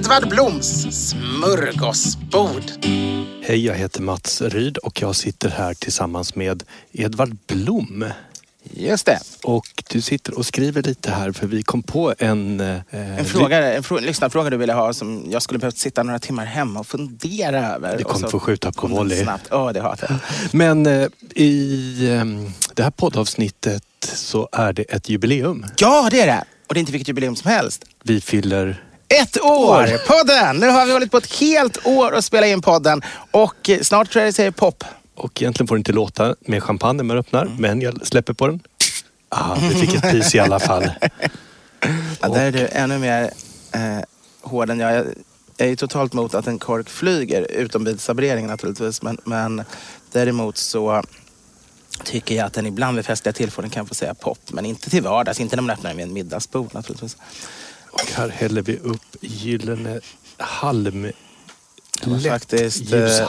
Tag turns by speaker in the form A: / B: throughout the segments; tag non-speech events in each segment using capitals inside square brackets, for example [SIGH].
A: Edvard Bloms smörgåsbord.
B: Hej, jag heter Mats Ryd och jag sitter här tillsammans med Edvard Blom.
A: Just det.
B: Och du sitter och skriver lite här för vi kom på en... Eh,
A: En, fråga, en, en lyssnarfråga du ville ha som jag skulle behövt sitta några timmar hemma och fundera över.
B: Det
A: Och
B: kommer få skjuta på volley.
A: Snabbt. Åh, det hatar jag. [LAUGHS]
B: Men eh, i eh, det här poddavsnittet så är det ett jubileum.
A: Ja, det är det. Och det är inte vilket jubileum som helst.
B: Vi fyller...
A: Ett år! Podden! Nu har vi hållit på ett helt år och spela in podden. Och snart tror jag det säger pop.
B: Och egentligen får det inte låta med champagne när man öppnar, men jag släpper på den. Ah, vi fick ett pris i alla fall.
A: Ja, där är du ännu mer eh, hård än jag. jag. Jag är ju totalt mot att en kork flyger, utom vid sabrering naturligtvis. Men, men däremot så tycker jag att den ibland vid festliga tillfällen kan få säga pop. Men inte till vardags, inte när man öppnar den vid en middagsbord naturligtvis.
B: Och här häller vi upp gyllene halm...
A: Faktiskt, eh,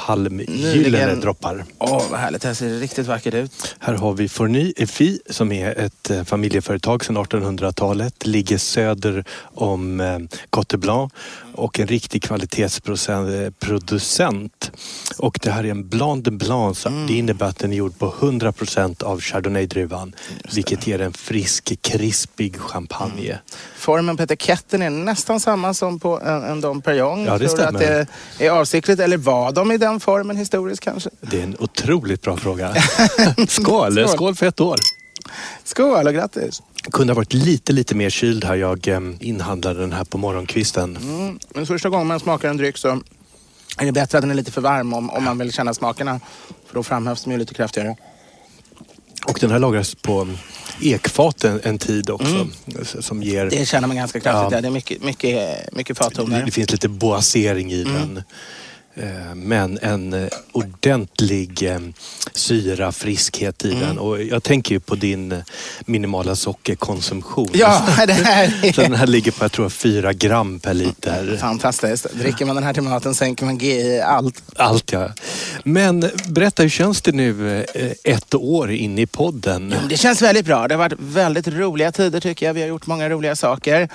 B: gyllene droppar.
A: Åh, vad härligt. Det här ser riktigt vackert ut.
B: Här har vi Forny Efi som är ett eh, familjeföretag sedan 1800-talet. Ligger söder om eh, Cote Blanc och en riktig kvalitetsproducent. Och det här är en Blanc de Blanc. så Det innebär att den är gjord på 100% av Chardonnay-druvan. Vilket ger en frisk, krispig champagne.
A: Formen på etiketten är nästan samma som på en, en Dom Perignon.
B: Ja, det
A: Tror du att
B: stämmer.
A: det är avsiktligt eller var de i den formen historiskt kanske?
B: Det är en otroligt bra fråga. [LAUGHS] Skål!
A: Skål.
B: Skål för ett år!
A: Skål och grattis!
B: Kunde ha varit lite, lite mer kyld här. Jag eh, inhandlade den här på morgonkvisten.
A: Mm. Men första gången man smakar en dryck så är det bättre att den är lite för varm om, om man vill känna smakerna. För då framhävs de ju lite kraftigare.
B: Och den här lagras på ekfat en, en tid också. s- Som ger...
A: Det känner man ganska kraftigt.
B: Ja.
A: Det är mycket, mycket, mycket fattoner.
B: Det, det finns lite boasering i den. Eh, Men en eh, ordentlig eh, syra, friskhet i den. Och jag tänker ju på din minimala sockerkonsumtion.
A: Ja, [LAUGHS] det här
B: Så den
A: är
B: här ligger på, jag tror, fyra gram per liter.
A: fantastiskt. Dricker man den här till maten sänker man G i allt.
B: Allt ja. Men berätta, hur känns det nu ett år in i podden?
A: Det känns väldigt bra. Det har varit väldigt roliga tider tycker jag. Vi har gjort många roliga saker.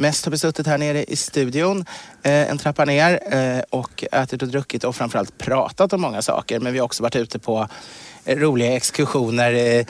A: Mest har vi suttit här nere i studion, eh, en trappa ner eh, och ätit och druckit och framförallt pratat om många saker. Men vi har också varit ute på roliga exkursioner. Eh,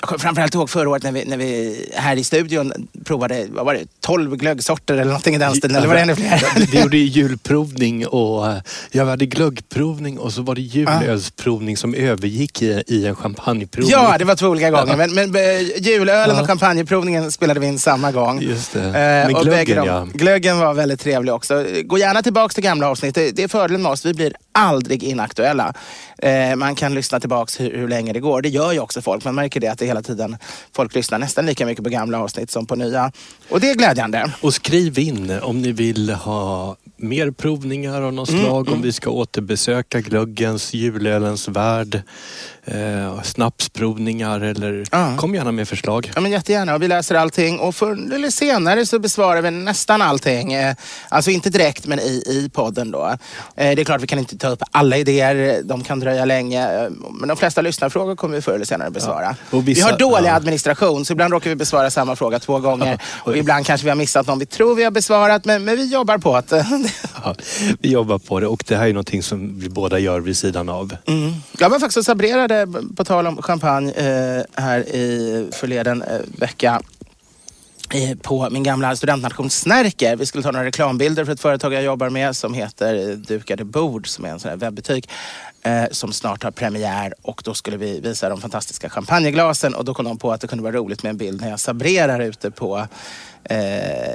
A: jag kommer framförallt ihåg förra året när vi, när vi här i studion provade vad var det, 12 glöggsorter eller någonting i den stilen. Eller var det ännu fler?
B: Vi gjorde julprovning och eh, jag hade glöggprovning och så var det julölsprovning som övergick i, i en champagneprovning.
A: Ja, det var två olika gånger. Men, men eh, julölen
B: Ja.
A: och champagneprovningen spelade vi in samma gång.
B: Just det.
A: Eh,
B: Men
A: och
B: glöggen,
A: de-
B: ja.
A: glöggen var väldigt trevlig också. Gå gärna tillbaka till gamla avsnitt. Det det är fördelen med oss. Vi blir aldrig inaktuella. Eh, man kan lyssna tillbaka hur, hur länge det går. Det gör ju också folk. Man märker det att det hela tiden folk lyssnar nästan lika mycket på gamla avsnitt som på nya. Och det är glädjande.
B: Och skriv in om ni vill ha mer provningar av något
A: Mm,
B: slag. Om vi ska återbesöka glöggens, julölens värld. Eh, snapsprovningar eller
A: Ja.
B: kom gärna med förslag.
A: Ja, men jättegärna. Och vi läser allting. Och förr eller senare så besvarar vi nästan allting. Eh, Alltså inte direkt, men i, i podden då. Eh, Det är klart vi kan inte ta upp alla idéer. De kan dröja länge. Eh, Men de flesta lyssnarfrågor kommer vi förr eller senare besvara.
B: Och vissa-
A: vi har dålig
B: ja.
A: administration, så ibland råkar vi besvara samma fråga två gånger. Och ibland kanske vi har missat någon vi tror vi har besvarat, men, men vi jobbar på att... [LAUGHS]
B: Ja, vi jobbar på det och det här är någonting som vi båda gör vid sidan av.
A: Mm. Jag var faktiskt och sabrerade, på tal om champagne, eh, här i förleden eh, vecka på min gamla studentnation Snärker. Vi skulle ta några reklambilder för ett företag jag jobbar med som heter Dukade Bord som är en sån här webbutik eh, som snart har premiär och då skulle vi visa de fantastiska champagneglasen och då kom de på att det kunde vara roligt med en bild när jag sabrerar ute på eh,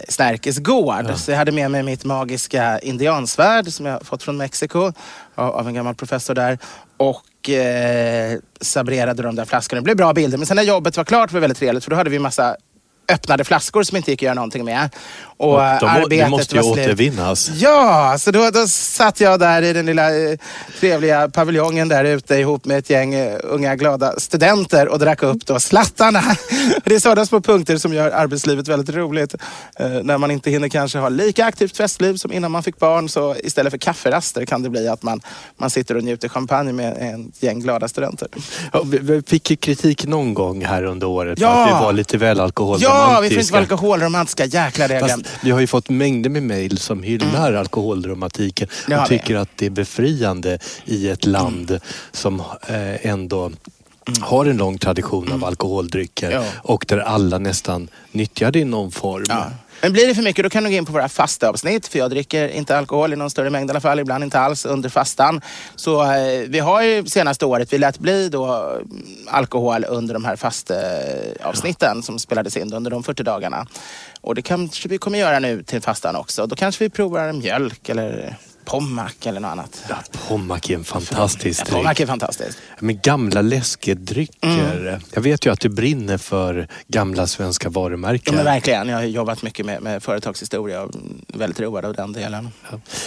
A: Snärkes gård. Så jag hade med mig mitt magiska indiansvärd som jag fått från Mexiko av, en gammal professor där och eh, sabrerade de där flaskorna. Det blev bra bilder men sen när jobbet var klart var det väldigt trevligt för då hade vi massa öppnade flaskor som inte gick att göra någonting med. Och,
B: Och
A: eh,
B: de,
A: arbetet
B: måste ju
A: var slut.
B: återvinnas.
A: Ja, så då, då satt jag där i den lilla eh, trevliga paviljongen där ute ihop med ett gäng eh, unga glada studenter och drack upp då slattarna. [LAUGHS] Det är sådana små punkter som gör arbetslivet väldigt roligt. Eh, när man inte hinner kanske ha lika aktivt festliv som innan man fick barn så istället för kafferaster kan det bli att man, man sitter och njuter champagne med en gäng glada studenter.
B: Ja, vi, vi fick ju kritik någon gång här under året
A: Ja.
B: att vi var lite väl
A: Ja,
B: alkoholromantiska.
A: vi får inte vara alkoholromantiska. Jäklar, det jag glömt.
B: Vi har ju fått mängder med mejl som hyllar alkoholromantiken
A: Det har
B: och tycker att det är befriande i ett land som eh, ändå har en lång tradition av alkoholdrycker
A: Ja.
B: och där alla nästan nyttjar det i någon form.
A: Ja. Men blir det för mycket då kan du gå in på våra fastaavsnitt. För jag dricker inte alkohol i någon större mängd i alla fall. Ibland inte alls under fastan. Så eh, vi har ju senaste året, vi lät bli då mm, alkohol under de här fastavsnitten eh, som spelades in under de 40 dagarna. Och det kanske vi kommer göra nu till fastan också. Då kanske vi provar mjölk eller pommac eller något annat.
B: Ja, Pommac är en fantastisk
A: Ja, pommac är fantastiskt.
B: Men gamla läskedrycker.
A: Mm.
B: Jag vet ju att du brinner för gamla svenska
A: Ja,
B: varumärken.
A: men verkligen. Jag har jobbat mycket med, med företagshistoria och är väldigt road av den delen.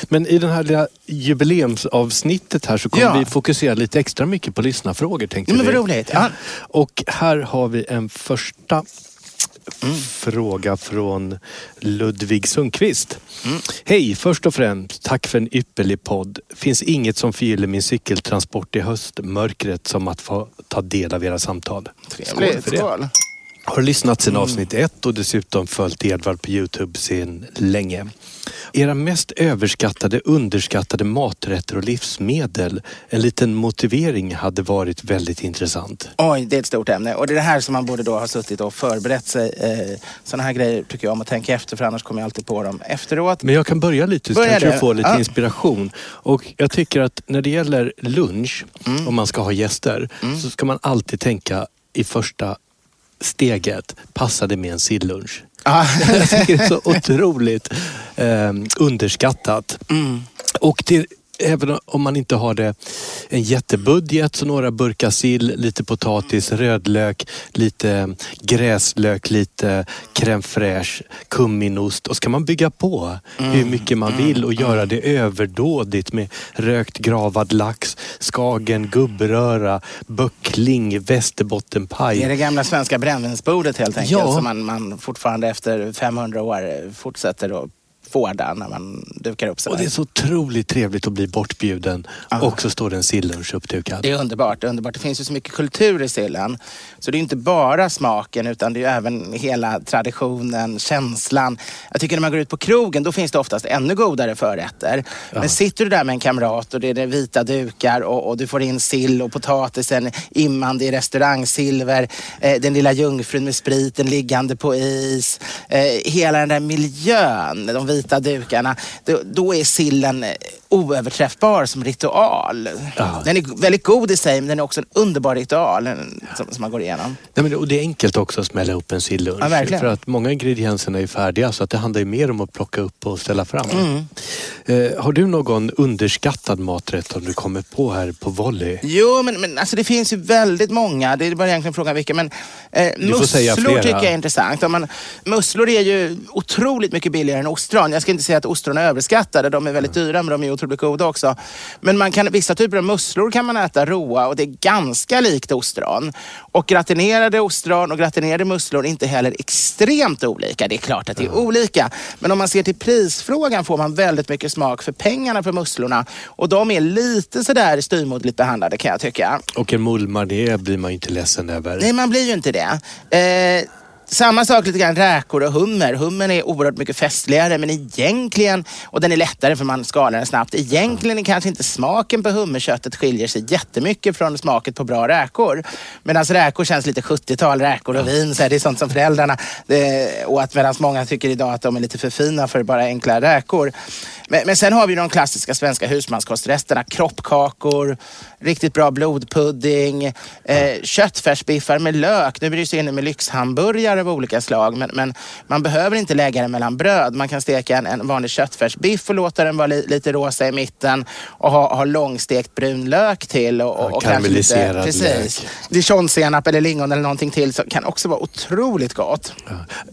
B: Men i den här lilla jubileumsavsnittet här så kommer
A: Ja.
B: vi fokusera lite extra mycket på lyssnarfrågor tänkte
A: Ja, men
B: vi.
A: vad roligt. Ja.
B: Och här har vi en första
A: Mm.
B: fråga från Ludvig Sundqvist.
A: Mm.
B: Hej, först och främst tack för en ypperlig podd. Finns inget som förgyller min cykeltransport i höstmörkret som att få ta del av era samtal.
A: Trevligt.
B: för det. Har lyssnat sedan
A: Mm.
B: avsnitt ett och dessutom följt Edvard på Youtube sedan länge. Era mest överskattade, underskattade maträtter och livsmedel. En liten motivering hade varit väldigt intressant.
A: Oj, det är ett stort ämne. Och det är det här som man borde då ha suttit och förberett sig. Eh, sådana här grejer tycker jag om att tänka efter för annars kommer jag alltid på dem efteråt.
B: Men jag kan börja lite så kanske
A: du.
B: får lite
A: Ja.
B: inspiration. Och jag tycker att när det gäller lunch,
A: Mm.
B: om man ska ha gäster, så ska man alltid tänka i första steget, passar det med en sillunch?
A: Ja. [LAUGHS]
B: Jag tycker det är så otroligt eh, underskattat.
A: Mm.
B: Och det, även om man inte har det en jättebudget så några burkar sill, lite potatis, rödlök, lite gräslök, lite crème fraîche, kumminost. Och ska man bygga på hur mycket man vill och göra det överdådigt med rökt gravad lax, skagen, gubbröra, böckling, västerbottenpaj.
A: Det är det gamla svenska brännvinsbordet helt enkelt
B: Ja.
A: som man, man fortfarande efter 500 år fortsätter att får den när man dukar upp sig.
B: Och det är så otroligt trevligt att bli bortbjuden och så står det en sillunch uppdukad.
A: Det är underbart, det är underbart. Det finns ju så mycket kultur i sillen. Så det är inte bara smaken utan det är även hela traditionen, känslan. Jag tycker när man går ut på krogen då finns det oftast ännu godare förrätter. Men sitter du där med en kamrat och det är vita dukar och, och du får in sill och potatisen immande i restaurangsilver. Eh, den lilla jungfrun med spriten liggande på is. Eh, hela den där miljön, de vita dukarna. Då, då är sillen eh, oöverträffbar som ritual.
B: Ja.
A: Den är väldigt god i sig men den är också en underbar ritual som, som man går igenom.
B: Nej, men och det är enkelt också att smälla upp en sillunch.
A: Ja, verkligen.
B: för att många ingredienserna är färdiga så att det handlar ju mer om att plocka upp och ställa fram.
A: Mm.
B: Eh, har du någon underskattad maträtt som du kommer på här på volley?
A: Jo, men, men alltså det finns ju väldigt många. Det är bara egentligen frågan vilka. Men eh, musslor tycker jag är intressant. Om man, musslor är ju otroligt mycket billigare än ostron. Jag ska inte säga att ostron är överskattade. De är väldigt dyra, men de är otroligt goda också. Men man kan, vissa typer av musslor kan man äta råa och det är ganska likt ostron. Och gratinerade ostron och gratinerade musslor är inte heller extremt olika. Det är klart att det är olika. Men om man ser till prisfrågan får man väldigt mycket smak för pengarna för musslorna. Och de är lite sådär styvmoderligt behandlade kan jag tycka.
B: Och en mullmarné blir man ju inte ledsen över.
A: Nej, man blir ju inte det. Eh, samma sak lite grann räkor och hummer. Hummern är oerhört mycket festligare men egentligen, och den är lättare för man skalar den snabbt. Egentligen är kanske inte smaken på hummerköttet skiljer sig jättemycket från smaken på bra räkor. Medan räkor känns lite 70-tal, räkor och vin. Så här, det är sånt som föräldrarna åt medan många tycker idag att de är lite för fina för bara enkla räkor. Men, men sen har vi de klassiska svenska husmanskostresterna. Kroppkakor, riktigt bra blodpudding, eh, köttfärsbiffar med lök. Nu blir det så inne med lyxhamburgare av olika slag. Men, men man behöver inte lägga det mellan bröd. Man kan steka en, en vanlig köttfärsbiff och låta den vara li, lite rosa i mitten. Och ha, ha långstekt brun lök till. Och, och,
B: Ja,
A: och lite-
B: karamelliserad
A: Precis.
B: lök.
A: Dijonsenap eller lingon eller någonting till. Så kan också vara otroligt gott.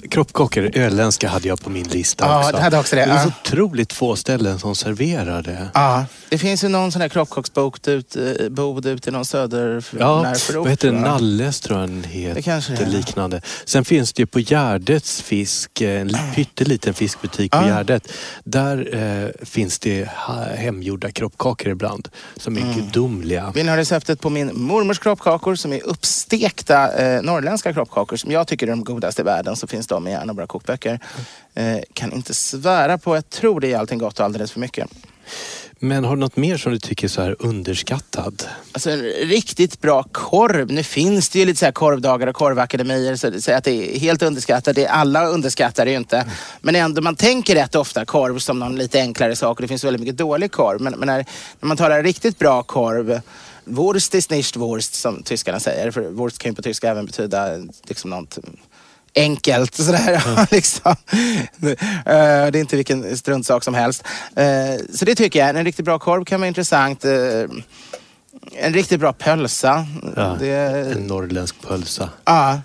B: Kroppkakor, öländska hade jag på min lista
A: Ja,
B: också.
A: det hade också det,
B: Det är
A: ja.
B: så otroligt få ställen som serverar det.
A: Ja, det finns ju någon sån här kroppkocksbod ut, eh, bod ute i någon söder...
B: Ja, vad heter det? Nalles tror jag den heter.
A: Det kanske det är.
B: liknande. Sen finns det ju på Gärdets fisk, en li- pytteliten fiskbutik på
A: Ja.
B: Gärdet. Där eh, finns det hemgjorda kroppkakor ibland som är
A: Mm.
B: gudomliga.
A: Vill ni ha receptet på min mormors kroppkakor som är uppstekta eh, norrländska kroppkakor som jag tycker är de godaste i världen så finns de i av våra kokböcker. Eh, kan inte svära på, jag tror det är allting gott och alldeles för mycket.
B: Men har du något mer som du tycker är så här underskattad?
A: Alltså en riktigt bra korv. Nu finns det ju lite så här korvdagar och korvakademier så så att det är helt underskattat. Det är, alla underskattar det ju inte. Men ändå, man tänker rätt ofta korv som någon lite enklare sak och det finns väldigt mycket dålig korv. Men, men när, när man talar riktigt bra korv Wurst ist nicht Wurst som tyskarna säger. För Wurst kan ju på tyska även betyda liksom något enkelt sådär. [LAUGHS] liksom. Eh, det är inte vilken struntsak som helst. Eh, så det tycker jag. En riktigt bra korv kan vara intressant. Eh, en riktigt bra pölsa.
B: Ja,
A: Det,
B: En norrländsk pölsa.
A: ja.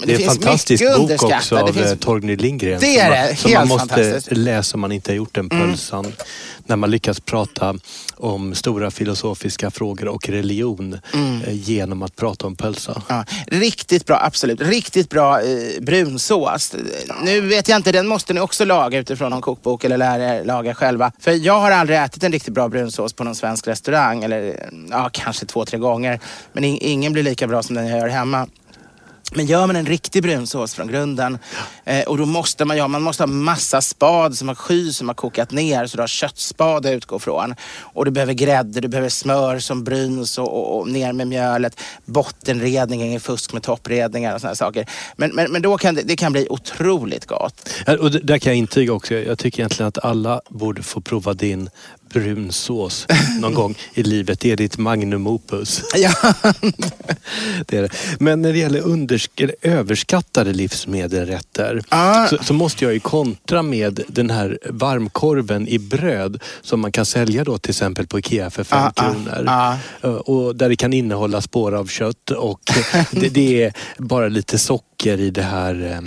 A: Men
B: Det är en fantastisk bok också av
A: Det finns-
B: eh, Torgny Lindgren.
A: Det är
B: som
A: det.
B: man, som
A: Helt
B: man måste.
A: Mm.
B: läsa om man inte har gjort den pölsan. När man lyckas prata om stora filosofiska frågor och religion
A: Mm.
B: eh, genom att prata om pölsa.
A: Ja, riktigt bra, absolut. Riktigt bra eh, brunsås. Nu vet jag inte, den måste ni också laga utifrån någon kokbok eller lära er laga själva. För jag har aldrig ätit en riktigt bra brunsås på någon svensk restaurang. Eller ja, kanske två, tre gånger. Men in, ingen blir lika bra som den jag gör hemma. Men gör man en riktig brunsås från grunden eh, och då måste man, ja, man måste ha massa spad som har sky som har kokat ner så du har köttspad att utgå från. Och du behöver grädde, du behöver smör som bryns och, och, och ner med mjölet. Bottenredning, ingen fusk med toppredningar och sådana saker. Men, men, men då kan det, det kan bli otroligt gott.
B: Och där kan jag intyga också. Jag tycker egentligen att alla borde få prova din brunsås någon gång i livet. Det är ditt magnum opus. [LAUGHS]
A: Ja. [LAUGHS]
B: Det är det. Men när det gäller undersk- överskattade livsmedelrätter
A: Ah.
B: så, så måste jag ju kontra med den här varmkorven i bröd som man kan sälja då till exempel på Ikea för fem
A: Ah, ah,
B: kronor.
A: ah.
B: Eh, Och där det kan innehålla spår av kött och [LAUGHS] det, det är bara lite socker i det här eh,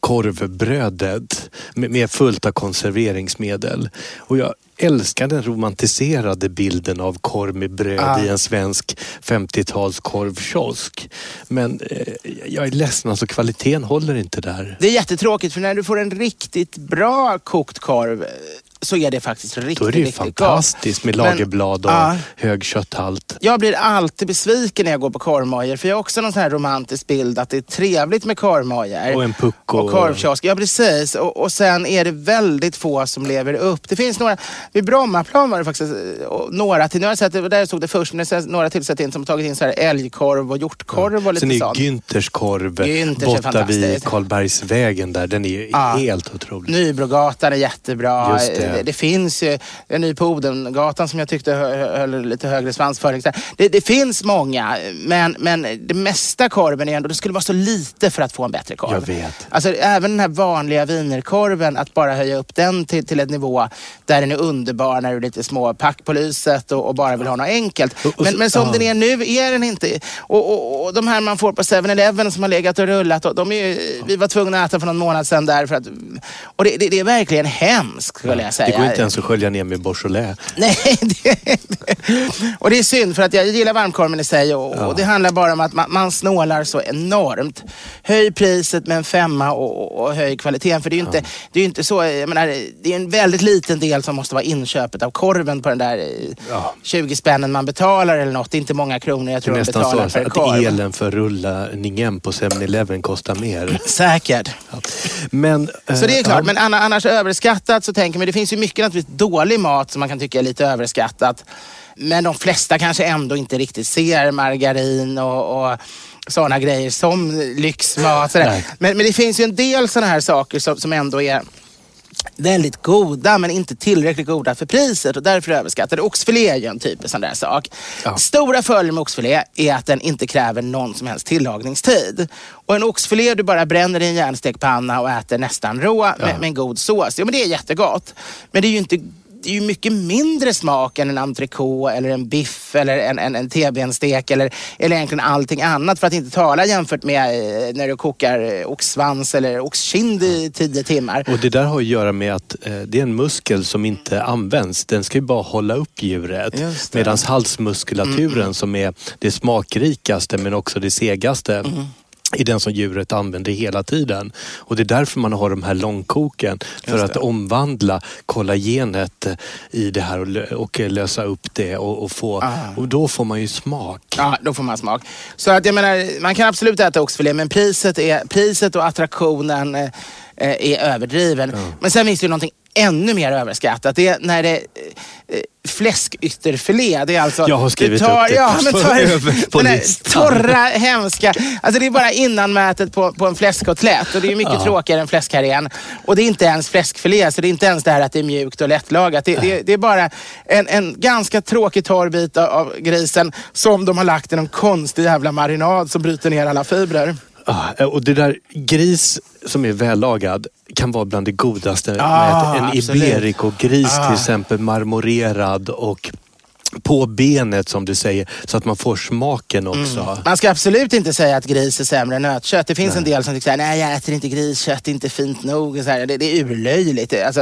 B: korvbrödet med, med fullt av konserveringsmedel. Och jag älskar den romantiserade bilden av korv med bröd
A: Ja.
B: i en svensk 50-tals korvkiosk. Men eh, jag är ledsen, alltså kvaliteten håller inte där.
A: Det är jättetråkigt för när du får en riktigt bra kokt korv så är det faktiskt riktigt,
B: Då är det ju fantastiskt med lagerblad och
A: Ja.
B: hög kötthalt.
A: Jag blir alltid besviken när jag går på korvmojor för jag har också någon sån här romantisk bild att det är trevligt med korvmojor.
B: Och en pucko.
A: Och korvkiosk. Ja precis. Och, och sen är det väldigt få som lever upp. Det finns några, vid Brommaplan var det faktiskt eh, några till, nu har jag sett, där stod det först, men det är några till sett in som har tagit in så här älgkorv och hjortkorv och lite
B: Sen är
A: sånt.
B: Günthers korv
A: Günthers är
B: borta vid. Karlbergsvägen där. Den är
A: Ja.
B: helt otrolig.
A: Nybrogatan är jättebra.
B: Just det.
A: Det. det finns ju en ny på Odengatan som jag tyckte hö- höll lite högre svansföring. Det, det finns många, men, men det mesta korven är ändå, det skulle vara så lite för att få en bättre korv.
B: Jag vet.
A: Alltså även den här vanliga wienerkorven, att bara höja upp den till, till en nivå där den är underbar när du är lite småpack på lyset och, och bara vill ha något enkelt. Men, men som den är nu är den inte. Och, och, och de här man får på 7-Eleven som har legat och rullat, och de är, ju- vi var tvungna att äta för någon månad sedan där. För att, och det, det, det är verkligen hemskt skulle jag säga.
B: Det går inte ens att skölja ner med Beaujolais. [LAUGHS]
A: Nej, det, och det är synd för att jag gillar varmkorven i sig och, och det handlar bara om att man, man snålar så enormt. Höj priset med en femma och, och, och höj kvaliteten. För det är ju inte, det är inte så, jag menar, det är en väldigt liten del som måste vara inköpet av korven på den där eh,
B: Ja.
A: 20 spännen man betalar eller något. Det är inte många kronor jag
B: Det är
A: tror de
B: nästan
A: betalar
B: så
A: per
B: att
A: korv.
B: elen för rullningen på 7-Eleven kostar mer.
A: Säkert.
B: Men,
A: Så det är
B: eh,
A: klart,
B: ja.
A: men anna- annars överskattat så tänker man, det finns ju mycket naturligtvis dålig mat som man kan tycka är lite överskattat. Men de flesta kanske ändå inte riktigt ser margarin och, och sådana grejer som lyxmat. Men, men det finns ju en del sådana här saker som, som ändå är väldigt goda men inte tillräckligt goda för priset och därför överskattade. Oxfilé är ju en typisk sån där sak.
B: Ja.
A: Stora fördelen med oxfilé är att den inte kräver någon som helst tillagningstid. Och en oxfilé du bara bränner i en järnstekpanna och äter nästan rå med, med en god sås. Ja men det är jättegott. Men det är ju inte det är ju mycket mindre smak än en entrecote eller en biff eller en, en, en T-benstek eller, eller egentligen allting annat. För att inte tala jämfört med eh, när du kokar eh, oxsvans eller oxkind i tio timmar.
B: Och det där har att göra med att eh, det är en muskel som inte används. Den ska ju bara hålla upp djuret. Medan halsmuskulaturen som är det smakrikaste men också det segaste är den som djuret använder hela tiden. Och det är därför man har de här långkoken. För att omvandla kollagenet eh, i det här och, eh, lösa upp det och, och få...
A: Ah.
B: Och då får man ju smak.
A: Ja, då får man smak. Så att jag menar, man kan absolut äta oxfilé men priset, är, priset och attraktionen eh, är överdriven. Men sen finns det ju någonting ännu mer överskattat. Det är när det eh, fläskytterfilé. Det är alltså...
B: Jag har skrivit
A: tar,
B: upp det
A: ja, men tar, [LAUGHS]
B: på
A: den här torra, hemska. Alltså det är bara innanmätet på, på en fläskkotlett och det är mycket tråkigare än fläskkarrén. Och det är inte ens fläskfilé, så det är inte ens det här att det är mjukt och lättlagat. Det, det, det är bara en, en ganska tråkig torr bit av- av grisen som de har lagt i någon konstig jävla marinad som bryter ner alla fibrer.
B: Ah, och det där gris som är vällagad kan vara bland det godaste.
A: Ah,
B: med en iberico-gris
A: Ah.
B: till exempel marmorerad och på benet som du säger så att man får smaken också.
A: Man ska absolut inte säga att gris är sämre än nötkött. Det finns en del som tycker såhär, nej jag äter inte griskött, det är inte fint nog. Och Så här, det, det är urlöjligt. Alltså,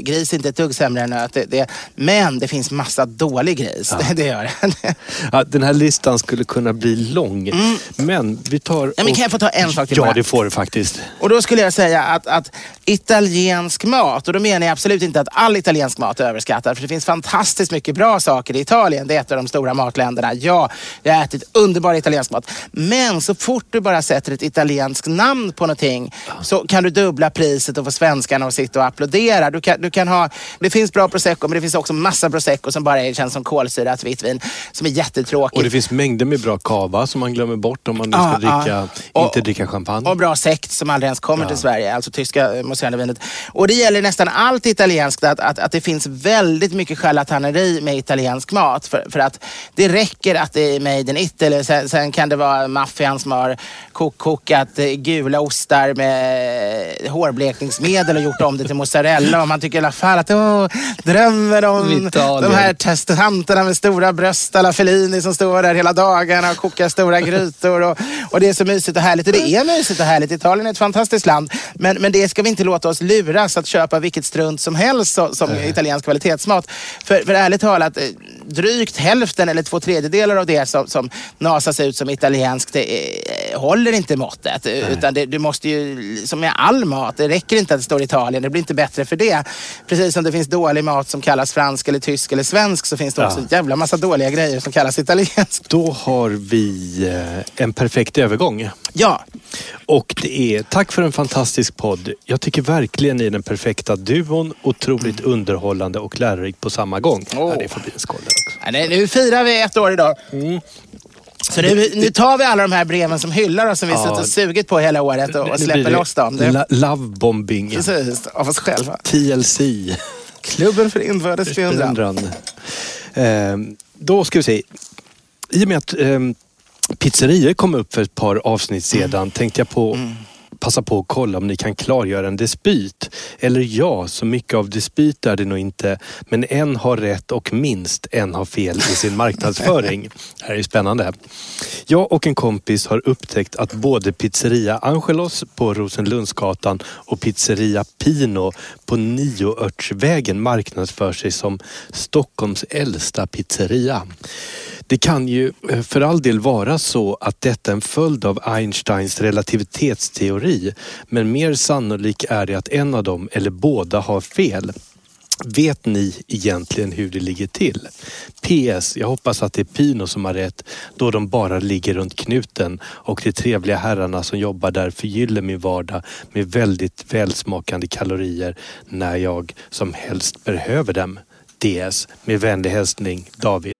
A: gris är inte ett dugg sämre än nöt. Det, det, men det finns massa dålig gris. Det, [LAUGHS] det gör det.
B: Ja, den här listan skulle kunna bli lång. Men vi tar...
A: Mm. Ja, men kan jag få ta en sak till
B: Ja,
A: bara?
B: det får du faktiskt.
A: Och då skulle jag säga att, att italiensk mat, och då menar jag absolut inte att all italiensk mat är överskattad, för det finns fantastiskt mycket bra saker i Italien. Det är ett av de stora matländerna. Ja, jag har ätit underbar italiensk mat. Men så fort du bara sätter ett italienskt namn på någonting så kan du dubbla priset och få svenskarna att sitta och applådera. Du kan, du kan ha, det finns bra prosecco, men det finns också massa prosecco som bara är, känns som kolsyrat vitt vin, som är jättetråkigt.
B: Och det finns mängder med bra kava som man glömmer bort om man nu
A: Ja,
B: ska dricka,
A: ja. Och-
B: inte dricka champagne.
A: Och bra sekt som aldrig ens kommer till Sverige, alltså tyska eh, mousserande vinet. Och det gäller nästan allt italienskt, att, att, att det finns väldigt mycket charlataneri med italiensk mat. Mat. För, för att det räcker att det är made in Italy. Sen, sen kan det vara maffian som har kok kokat eh, gula ostar med hårblekningsmedel och gjort om det till mozzarella. Och man tycker i alla fall att åh, drömmer om
B: Italien.
A: de här testanterna med stora bröst alla Fellini som står där hela dagarna och kokar stora grytor. Och, och det är så mysigt och härligt. Och det är mysigt och härligt. Italien är ett fantastiskt land. Men, men det ska vi inte låta oss luras att köpa vilket strunt som helst som, som italiensk kvalitetsmat. För, för ärligt talat, eh, drygt hälften eller två tredjedelar av det som, som nasas ut som italienskt det eh, håller inte måttet. Utan det, du måste ju, som med all mat, det räcker inte att det står Italien. Det blir inte bättre för det. Precis som det finns dålig mat som kallas fransk eller tysk eller svensk så finns det också en jävla massa dåliga grejer som kallas italiensk.
B: Då har vi eh, en perfekt övergång.
A: Ja,
B: Och det är tack för en fantastisk podd. Jag tycker verkligen ni är den perfekta duon. Otroligt underhållande och lärorikt på samma gång. Ja, det får bli en skål där också.
A: Ja, nu firar vi ett år idag. Så nu, nu tar vi alla de här breven som hyllar oss som vi
B: Ja.
A: suttit och sugit på hela året och, och släpper loss dem. Det,
B: Lovebombing.
A: precis, av oss själva.
B: TLC.
A: Klubben för inbördes beundran.
B: Ehm, då ska vi se. I och med att ehm, pizzerior kom upp för ett par avsnitt sedan tänkte jag på passa på att kolla om ni kan klargöra en dispyt. Eller ja, så mycket av dispyt är det nog inte. Men en har rätt och minst en har fel i sin marknadsföring. Det [LAUGHS] här är ju spännande. Jag och en kompis har upptäckt att både pizzeria Angelos på Rosenlundsgatan och pizzeria Pino på Nioörtsvägen marknadsför sig som Stockholms äldsta pizzeria. Det kan ju eh, för all del vara så att detta är en följd av Einsteins relativitetsteori. Men mer sannolik är det att en av dem eller båda har fel. Vet ni egentligen hur det ligger till? PS. Jag hoppas att det är Pino som har rätt då de bara ligger runt knuten och de trevliga herrarna som jobbar där förgyller min vardag med väldigt välsmakande kalorier när jag som helst behöver dem. DS. Med vänlig hälsning David.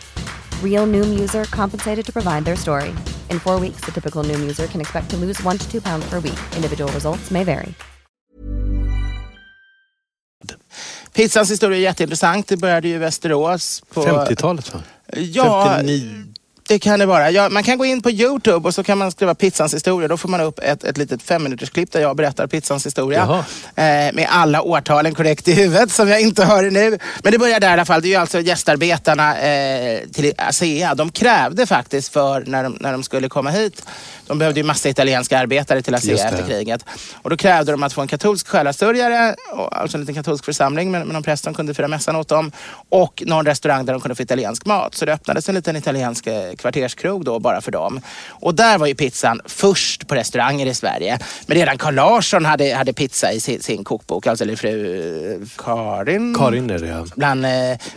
C: Real Noom user compensated to provide their story. In four weeks, the typical Noom user can expect to lose one to two pounds per week. Individual results may vary.
A: Pizzans historia är jätteintressant. Det började ju i Västerås. På,
B: 50-talet va?
A: Ja,
B: 59.
A: Det kan det vara. Ja, man kan gå in på Youtube och så kan man skriva pizzans historia. Då får man upp ett, ett litet femminutersklipp där jag berättar pizzans historia. Eh, med alla årtalen korrekt i huvudet som jag inte har nu. Men det börjar där i alla fall. Det är ju alltså gästarbetarna eh, till ASEA. De krävde faktiskt för när de, när de skulle komma hit. De behövde ju massa italienska arbetare till ASEA efter kriget. Och då krävde de att få en katolsk själasörjare, alltså en liten katolsk församling med, med någon präst som kunde fira mässan åt dem. Och någon restaurang där de kunde få italiensk mat. Så det öppnades en liten italiensk eh, kvarterskrog då bara för dem. Och där var ju pizzan först på restauranger i Sverige. Men redan Carl Larsson hade, hade pizza i sin, sin kokbok, alltså eller fru eh, Karin.
B: Karin är det ja.
A: Bland eh,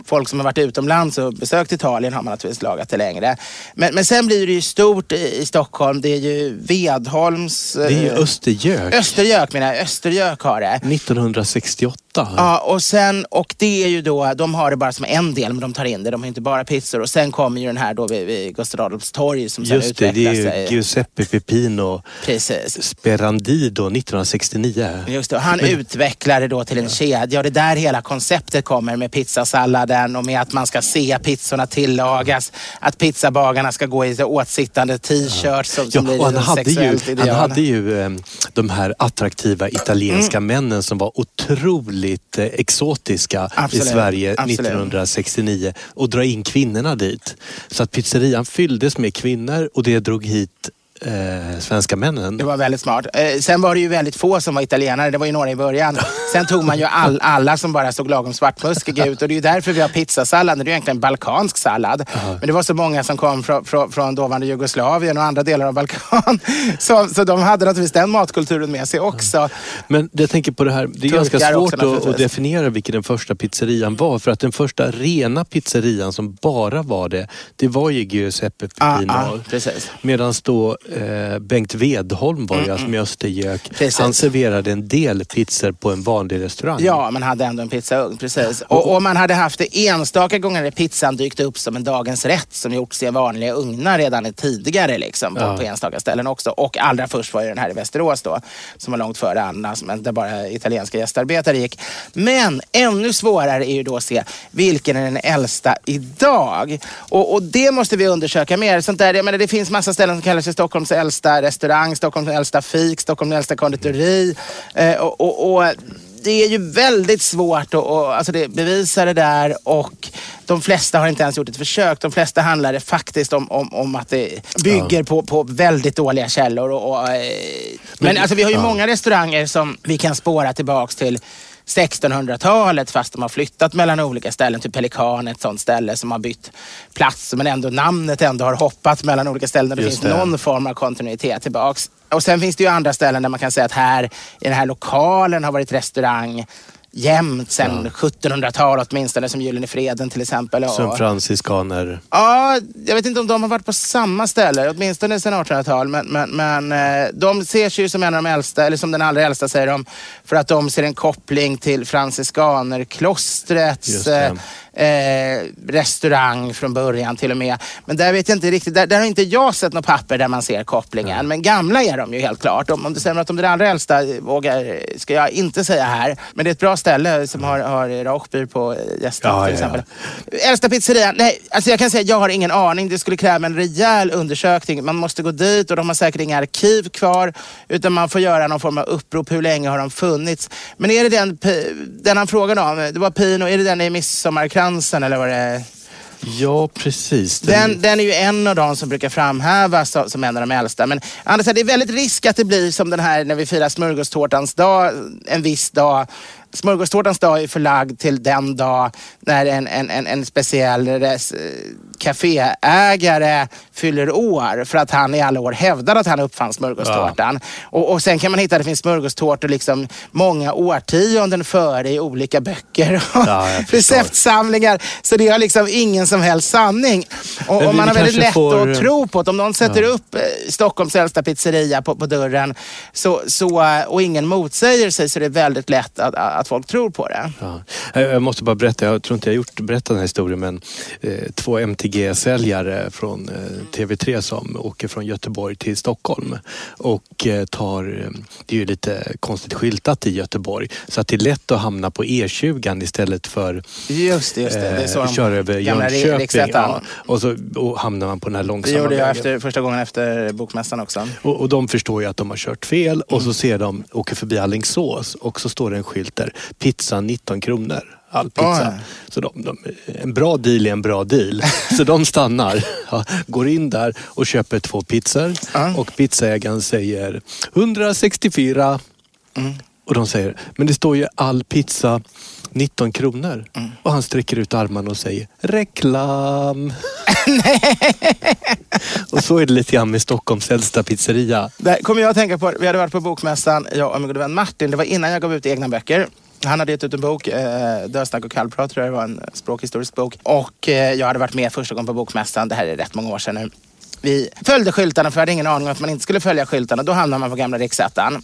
A: folk som har varit utomlands och besökt Italien har man naturligtvis lagat det längre. Men, men sen blir det ju stort i, i Stockholm. Det är ju Vedholms...
B: Det är ju
A: eh,
B: Östergök.
A: Östergök menar jag. Östergök har det.
B: 1968 Åtta?
A: Ja, och sen, och det är ju då, de har det bara som en del, men de tar in det. De har inte bara pizzor. Och sen kommer ju den här då vid, vid Gustav Adolfs torg som sen
B: Just det, det är
A: sig.
B: ju Giuseppe Pepino
A: Precis.
B: Sperandido 1969.
A: Just det, och han utvecklar det då till en kedja och det är där hela konceptet kommer med pizzasalladen och med att man ska se pizzorna tillagas. Att pizzabagarna ska gå i åtsittande t-shirts
B: Ja,
A: som blir
B: och han, hade ju, han hade ju eh, de här attraktiva italienska
A: Mm.
B: männen som var otroligt eh, exotiska
A: Absolut,
B: i Sverige
A: absolut.
B: 1969 och dra in kvinnorna dit. Så att pizzerian fylldes med kvinnor och det drog hit eh, svenska männen.
A: Det var väldigt smart. Eh, sen var det ju väldigt få som var italienare. Det var ju några i början. Sen tog man ju all, alla som bara såg lagom svartmuskiga ut. Och det är ju därför vi har pizzasallad. Det är ju egentligen balkansk sallad. Men det var så många som kom från, från, från dåvarande Jugoslavien och andra delar av Balkan. [LAUGHS] Så, så de hade naturligtvis den matkulturen med sig också.
B: Men jag tänker på det här, det är
A: Turkar
B: ganska svårt
A: också,
B: att, definiera vilken den första pizzerian var. För att den första rena pizzerian som bara var det, det var ju Giuseppe
A: Ah,
B: Pepino.
A: ah, precis.
B: Medan då eh, Bengt Vedholm var ju som i Östergök.
A: Precis.
B: Han serverade en del pizzor på en vanlig restaurang.
A: Ja, man hade ändå en pizzaugn, precis. Och, och man hade haft det enstaka gånger pizzan dykt upp som en dagens rätt som gjorts i vanliga ugnar redan tidigare liksom, på,
B: Ja.
A: på enstaka ställen också. Och allra först var ju den här i Västerås då, som var långt före Annas, men där bara italienska gästarbetare gick. Men ännu svårare är ju då att se vilken är den äldsta idag. Och, och det måste vi undersöka mer. Sånt där, jag menar, det finns massa ställen som kallar sig Stockholms äldsta restaurang, Stockholms äldsta fik, Stockholms äldsta konditori. Eh, och, och, och det är ju väldigt svårt att och, alltså det, bevisa det där och de flesta har inte ens gjort ett försök. De flesta handlar det faktiskt om, om, om att det bygger på, på väldigt dåliga källor. Och, och, eh, men alltså, vi har ju
B: ja.
A: många restauranger som vi kan spåra tillbaks till 1600-talet fast de har flyttat mellan olika ställen. Typ Pelikan, ett sånt ställe som har bytt plats men ändå namnet ändå har hoppat mellan olika ställen det
B: Just
A: finns
B: det.
A: någon form av kontinuitet tillbaks. Och sen finns det ju andra ställen där man kan säga att här i den här lokalen har varit restaurang jämt sedan 1700-talet åtminstone, som Gyllene Freden till exempel.
B: Som franciskaner.
A: Ja, jag vet inte om de har varit på samma ställe, åtminstone sedan 1800-talet. Men, men, men eh, de ses ju som en av de äldsta, eller som den allra äldsta säger de, för att de ser en koppling till franciskanerklostrets. Eh, restaurang från början till och med. Men där vet jag inte riktigt, där, där har inte jag sett något papper där man ser kopplingen. Men gamla är de ju helt klart. Om, om du säger att de är det allra äldsta eh, vågar, ska jag inte säga här. Men det är ett bra ställe som har, har rauchbier på eh, gäster
B: Ja,
A: till
B: ja, ja.
A: exempel. Äldsta pizzerian? Nej, alltså jag kan säga att jag har ingen aning. Det skulle kräva en rejäl undersökning. Man måste gå dit och de har säkert inga arkiv kvar. Utan man får göra någon form av upprop. Hur länge har de funnits? Men är det den, den han frågade om? Det var Pino. Är det den i Midsommarkransen eller vad det är?
B: Ja, precis.
A: Den, den är ju en av de som brukar framhävas som en av de äldsta. Men Anders, det är väldigt risk att det blir som den här när vi firar smörgåstårtans dag en viss dag. Smörgåstårtans dag är förlagd till den dag när en, en, en, en speciell kaféägare fyller år för att han i alla år hävdade att han uppfann smörgåstårtan. Och, och sen kan man hitta, det finns smörgåstårtor liksom många årtionden före i olika böcker och
B: Ja,
A: receptsamlingar. Så det har liksom ingen som helst sanning. Och, och man har väldigt lätt
B: får-
A: att tro på det. Om någon sätter upp eh, Stockholms äldsta pizzeria på, på dörren så, så, eh, och ingen motsäger sig så är det väldigt lätt att, att folk tror på det.
B: Ja. Eh, Jag måste bara berätta, jag tror inte jag har gjort, berättat den här historien men eh, två MTG-säljare från eh, TV3 som åker från Göteborg till Stockholm och eh, tar, eh, det är ju lite konstigt skyltat i Göteborg så att det är lätt att hamna på E20 istället för
A: Just det, just det. det är så
B: eh,
A: de
B: köra över Jönköping. Ja, och så och hamnar man på den här
A: Det
B: långsamma
A: gjorde jag efter, första gången efter bokmässan också.
B: Och, och de förstår ju att de har kört fel och
A: Mm.
B: så ser de, åker förbi Alingsås och så står det en skylt där. Pizza 19 kronor. All pizza.
A: Oj.
B: Så de, de, en bra deal är en bra deal. Så de stannar, [LAUGHS] går in där och köper två pizzor.
A: Ja.
B: Och pizzaägaren säger 164.
A: Mm.
B: Och de säger, men det står ju all pizza 19 kronor.
A: Mm.
B: Och han sträcker ut armarna och säger reklam. [LAUGHS] [LAUGHS] och så är det lite grann med Stockholms äldsta pizzeria.
A: Där kommer jag att tänka på, vi hade varit på bokmässan, jag och min gode vän Martin. Det var innan jag gav ut egna böcker. Han hade gett ut en bok, eh, Dödsnack och kallprat tror jag det var, en språkhistorisk bok. Och eh, jag hade varit med första gången på bokmässan, det här är rätt många år sedan nu. Vi följde skyltarna för jag hade ingen aning om att man inte skulle följa skyltarna. Då hamnade man på gamla riksettan.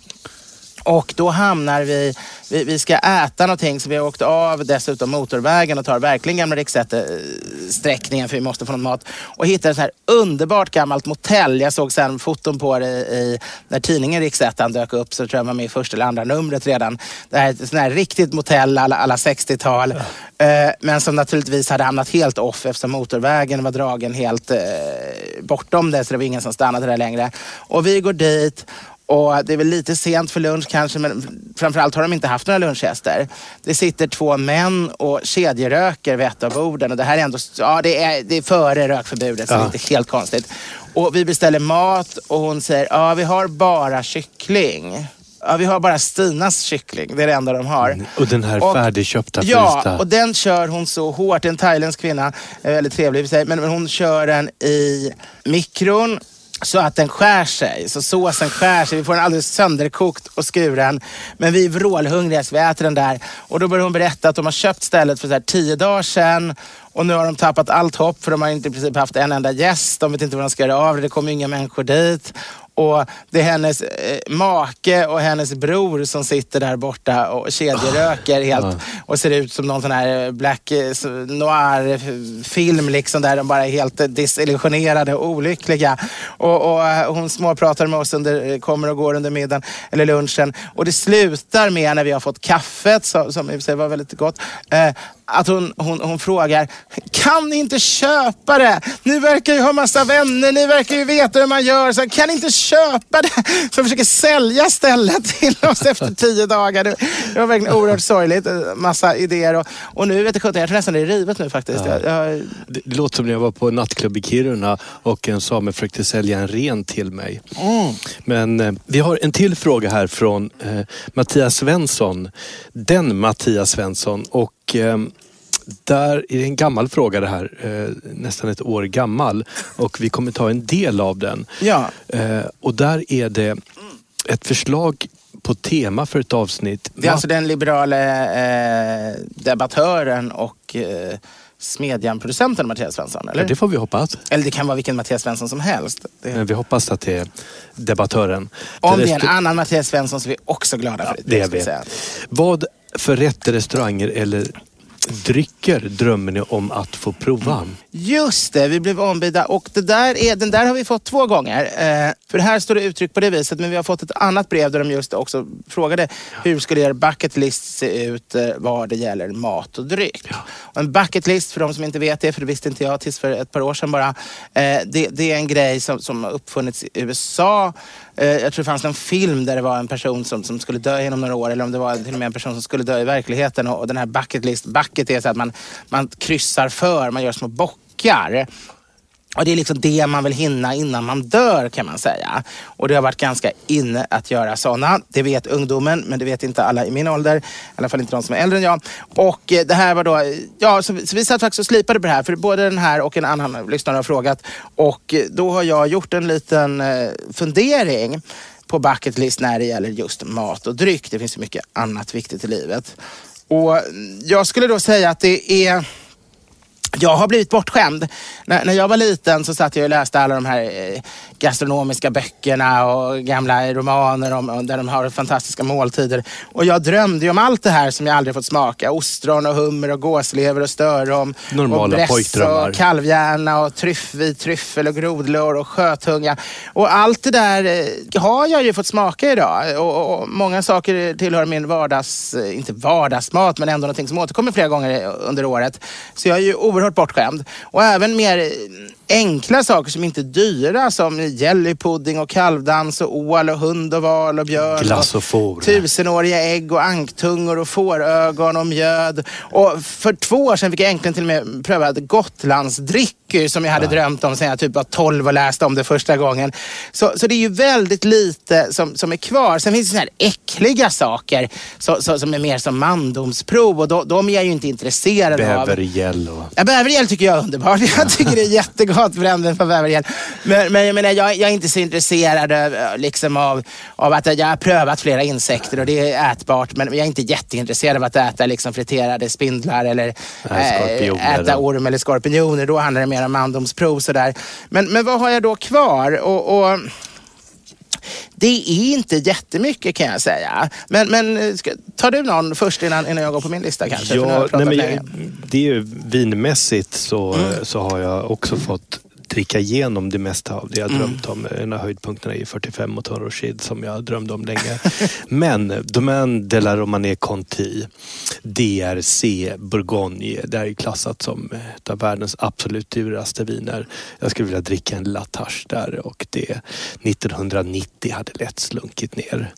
A: Och då hamnar vi, vi, vi ska äta någonting så vi har åkt av dessutom motorvägen och tar verkligen gamla rikssträckningen för vi måste få någon mat. Och hittar ett så här underbart gammalt motell. Jag såg sen foton på det i, när tidningen Riksettan dök upp så tror jag var med i första eller andra numret redan. Det här är ett sånt här riktigt motell alla, alla 60-tal. Eh, men som naturligtvis hade hamnat helt off eftersom motorvägen var dragen helt eh, bortom det så det var ingen som stannade där längre. Och vi går dit och det är väl lite sent för lunch kanske, men framförallt har de inte haft några lunchgäster. Det sitter två män och kedjeröker vid ett av borden. Och det här är ändå, ja det är, det är före rökförbudet, så det är inte helt konstigt. Och vi beställer mat och hon säger, ja vi har bara kyckling. Ja, vi har bara Stinas kyckling. Det är det enda de har.
B: Och den här
A: Och-
B: färdigköpta
A: Ja, och den kör hon så hårt. En thailändsk kvinna, är väldigt trevlig i sig, men men hon kör den i mikron så att den skär sig. Så såsen skär sig. Vi får den alldeles sönderkokt och skuren. Men vi är vrålhungriga så vi äter den där. Och då börjar hon berätta att de har köpt stället för så här tio dagar sedan. Och nu har de tappat allt hopp för de har inte i princip haft en enda gäst. De vet inte vad de ska göra av det. Det kommer inga människor dit. Och det är hennes eh, make och hennes bror som sitter där borta och kedjeröker helt och ser ut som någon sån här black eh, noir-film liksom där de bara är helt eh, desillusionerade och olyckliga. Och, och eh, hon småpratar med oss under, kommer och går under middagen eller lunchen. Och det slutar med när vi har fått kaffet, som, som i och för sig var väldigt gott, eh, att hon, hon, hon frågar, kan ni inte köpa det? Ni verkar ju ha massa vänner, ni verkar ju veta hur man gör, så kan ni inte köpa det? Så jag försöker sälja stället till oss efter tio dagar. Det, det var verkligen oerhört sorgligt, massa idéer. Och, och nu vet jag sjutton, jag tror nästan det är rivet nu faktiskt. Jag, jag,
B: Det det låter som när jag var på en nattklubb i Kiruna och en same försökte sälja en ren till mig.
A: Mm.
B: Men eh, vi har en till fråga här från eh, Mattias Svensson. Den Mattias Svensson. Och eh, där är en gammal fråga det här. Eh, nästan ett år gammal. Och vi kommer ta en del av den.
A: ja.
B: Eh, och där är det ett förslag på tema för ett avsnitt.
A: Det är alltså den liberala eh, debattören och eh, smedjanproducenten Mattias Svensson, eller?
B: Ja, det får vi hoppas.
A: Eller det kan vara vilken Mattias Svensson som helst. Det,
B: vi hoppas att det är debattören.
A: om det är en annan Mattias Svensson så är vi också glada för det.
B: det är vi.
A: säga.
B: Vad för rätter, restauranger eller drycker drömmer ni om att få prova?
A: Just det, vi blev ombedda och det där är, den där har vi fått två gånger. Eh, för här står det uttryckt på det viset men vi har fått ett annat brev där de just också frågade hur skulle er bucket list se ut eh, vad det gäller mat och dryck. Och en bucket list, för de som inte vet det, för det visste inte jag tills för ett par år sedan bara. Eh, det, det är en grej som, som har uppfunnits i USA. Eh, jag tror det fanns någon film där det var en person som, som skulle dö inom några år eller om det var till och med en person som skulle dö i verkligheten och, och den här bucket list, bucket är så att man, man kryssar för, man gör små bockar. Och det är liksom det man vill hinna innan man dör kan man säga. Och det har varit ganska inne att göra sådana. Det vet ungdomen, men det vet inte alla i min ålder. I alla fall inte de som är äldre än jag. Och eh, det här var då, ja, så, vi- så vi satt faktiskt och slipade på det här. För både den här och en annan lyssnare har frågat. Och eh, då har jag gjort en liten eh, fundering på bucket list när det gäller just mat och dryck. Det finns ju mycket annat viktigt i livet. Och jag skulle då säga att det är jag har blivit bortskämd. När, när jag var liten så satt jag och läste alla de här eh, gastronomiska böckerna och gamla romaner om, där de har fantastiska måltider. Och jag drömde ju om allt det här som jag aldrig fått smaka. Ostron och hummer och gåslever och störrom.
B: Normala
A: och bräss och kalvhjärna och tryff, vit tryffel och grodlår och sjötunga. Och allt det där eh, har jag ju fått smaka idag. Och, och, och många saker tillhör min vardags, eh, inte vardagsmat, men ändå någonting som återkommer flera gånger under året. Så jag är ju oerhört Oerhört bortskämd. Och även mer enkla saker som inte är dyra som jellypudding och kalvdans och ål och hund och val och björn.
B: Glass och får.
A: Tusenåriga ägg och anktungor och fårögon och mjöd. Och för två år sedan fick jag äntligen till och med pröva Gotlandsdrycker som jag hade drömt om sedan jag typ var 12 och läste om det första gången. Så, så det är ju väldigt lite som, som är kvar. Sen finns det såna här äckliga saker så, så, som är mer som mandomsprov och de, de är jag ju inte intresserad av.
B: Bävergäll och...
A: Ja, bävergäll tycker jag är underbart. Jag tycker det är [LAUGHS] jättegott brännvin på bävergäll. Men, men jag, menar, jag, jag är inte så intresserad av, liksom av, av att jag har prövat flera insekter och det är ätbart. Men jag är inte jätteintresserad av att äta liksom friterade spindlar eller
B: skorpioner
A: äta orm eller skorpioner. Då handlar det mer om mandomsprov. Sådär. Men, men vad har jag då kvar? och, och Det är inte jättemycket kan jag säga. Men, men eh, ska, tar du någon först innan, innan jag går på min lista kanske?
B: Ja, nej, men jag, det är ju vinmässigt så,
A: Mm.
B: så har jag också fått dricka igenom det mesta av det jag
A: Mm.
B: drömt om. En av höjdpunkterna är 45 och Toro Rothschild som jag drömde om länge. [LAUGHS] Men Domaine de la Romanée Conti, DRC Bourgogne, det här är klassat som ett av världens absolut dyraste viner. Jag skulle vilja dricka en Latache där och det 1990 hade lätt slunkit ner.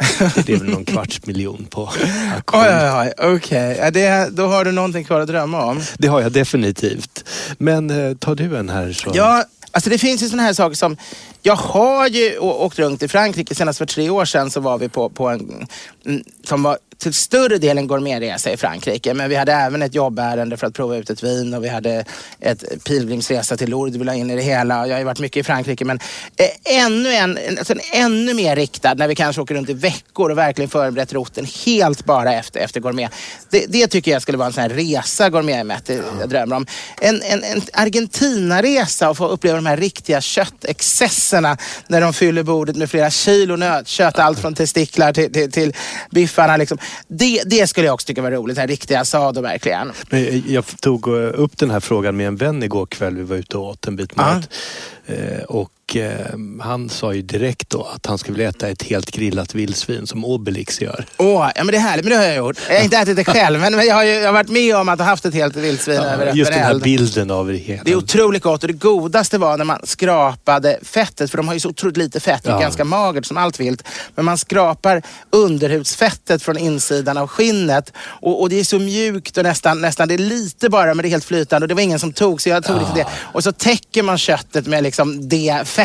B: Det är väl någon kvarts miljon på [LAUGHS] auktion.
A: Oj, oj, oj. Okej, det- då har du någonting kvar att drömma om.
B: Det har jag definitivt. Men eh, tar du en här så...
A: Ja, alltså det finns ju sådana här saker som... Jag har ju åkt runt i Frankrike. Senast för tre år sedan så var vi på, på en en- Som var till större delen gourmetresa i Frankrike. Men vi hade även ett jobbärende för att prova ut ett vin och vi hade ett pilgrimsresa till Lourdes. Vi la in i det hela. Jag har ju varit mycket i Frankrike men eh, ännu en, alltså en ännu mer riktad när vi kanske åker runt i veckor och verkligen förberett roten helt bara efter, efter gourmet. Det, det tycker jag skulle vara en sån här resa gourmetmätt jag drömmer om. En, en, en Argentina-resa och få uppleva de här riktiga köttexcesserna när de fyller bordet med flera kilo nötkött. Allt från testiklar till, till, till biffarna. Liksom. Det, det skulle jag också tycka var roligt. Den här riktiga asado verkligen.
B: Men Jag tog eh, upp den här frågan med en vän igår kväll. Vi var ute och åt en bit mat. Eh, Och eh, han sa ju direkt då att han skulle vilja äta ett helt grillat vildsvin som Obelix gör.
A: Åh, ja men det är härligt. Men det har jag gjort. Jag har inte ätit det själv, men jag har, ju, jag har varit med om att ha haft ett helt vildsvin över
B: Just den här
A: eld.
B: bilden av det hela.
A: Det är otroligt gott och det godaste var när man skrapade fettet, för de har ju så otroligt lite fett,
B: Ja.
A: ganska magert som allt vilt. Men man skrapar underhudsfettet från insidan av skinnet och, och det är så mjukt och nästan, nästan, det är lite bara men det är helt flytande och det var ingen som tog så jag tog lite det. Och så täcker man köttet med liksom det fettet.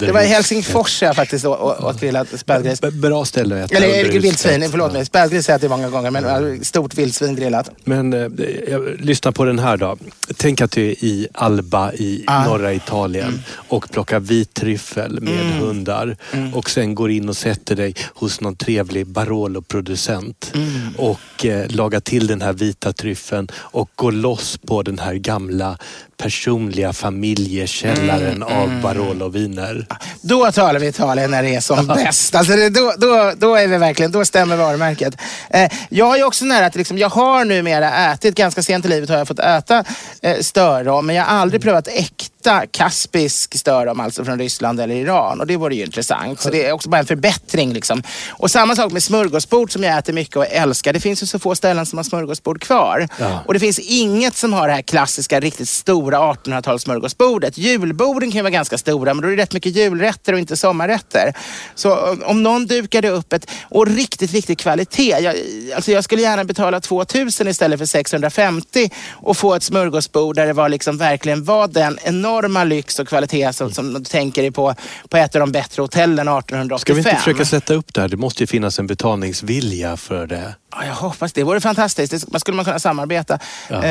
A: Det var i. Helsingfors jag faktiskt åt grillat spädgris.
B: B- Bra ställe att äta
A: Eller
B: underhudsfett.
A: vildsvin, förlåt mig. Spädgris har jag ätit många gånger men äh, stort vildsvin grillat.
B: Men eh, jag, lyssna på den här då. Tänk att du är i Alba i
A: Ah.
B: norra Italien och plockar vit tryffel med
A: Mm.
B: hundar och sen går in och sätter dig hos någon trevlig Barolo-producent
A: Mm.
B: och eh, lagar till den här vita tryffeln och går loss på den här gamla personliga familjekällaren
A: Mm,
B: av Barolo-viner.
A: Då talar vi Italien när det är som [LAUGHS] bäst. Alltså det, då, då, då är vi verkligen, då stämmer varumärket. Eh, jag har ju också nära att liksom, jag har numera ätit, ganska sent i livet har jag fått äta eh, störrom, men jag har aldrig prövat äkta kaspisk störrom, alltså från Ryssland eller Iran. Och det vore ju intressant. Så det är också bara en förbättring. Liksom. Och samma sak med smörgåsbord som jag äter mycket och älskar. Det finns ju så få ställen som har smörgåsbord kvar.
B: Ja.
A: Och det finns inget som har det här klassiska, riktigt stora 1800-tals smörgåsbordet. Julborden kan ju vara ganska stora, men då är det rätt mycket julrätter och inte sommarrätter. Så om- om någon dukade upp ett, och riktigt, riktigt kvalitet. Jag, alltså jag skulle gärna betala 2000 istället för 650 och få ett smörgåsbord där det var liksom verkligen var den enorma lyx och kvalitet som, som du tänker dig på, på ett av de bättre hotellen 1885.
B: Ska vi inte försöka sätta upp det här? Det måste ju finnas en betalningsvilja för det.
A: Ja, jag hoppas det. vore fantastiskt. Det man skulle man kunna samarbeta.
B: Ja.
A: Eh,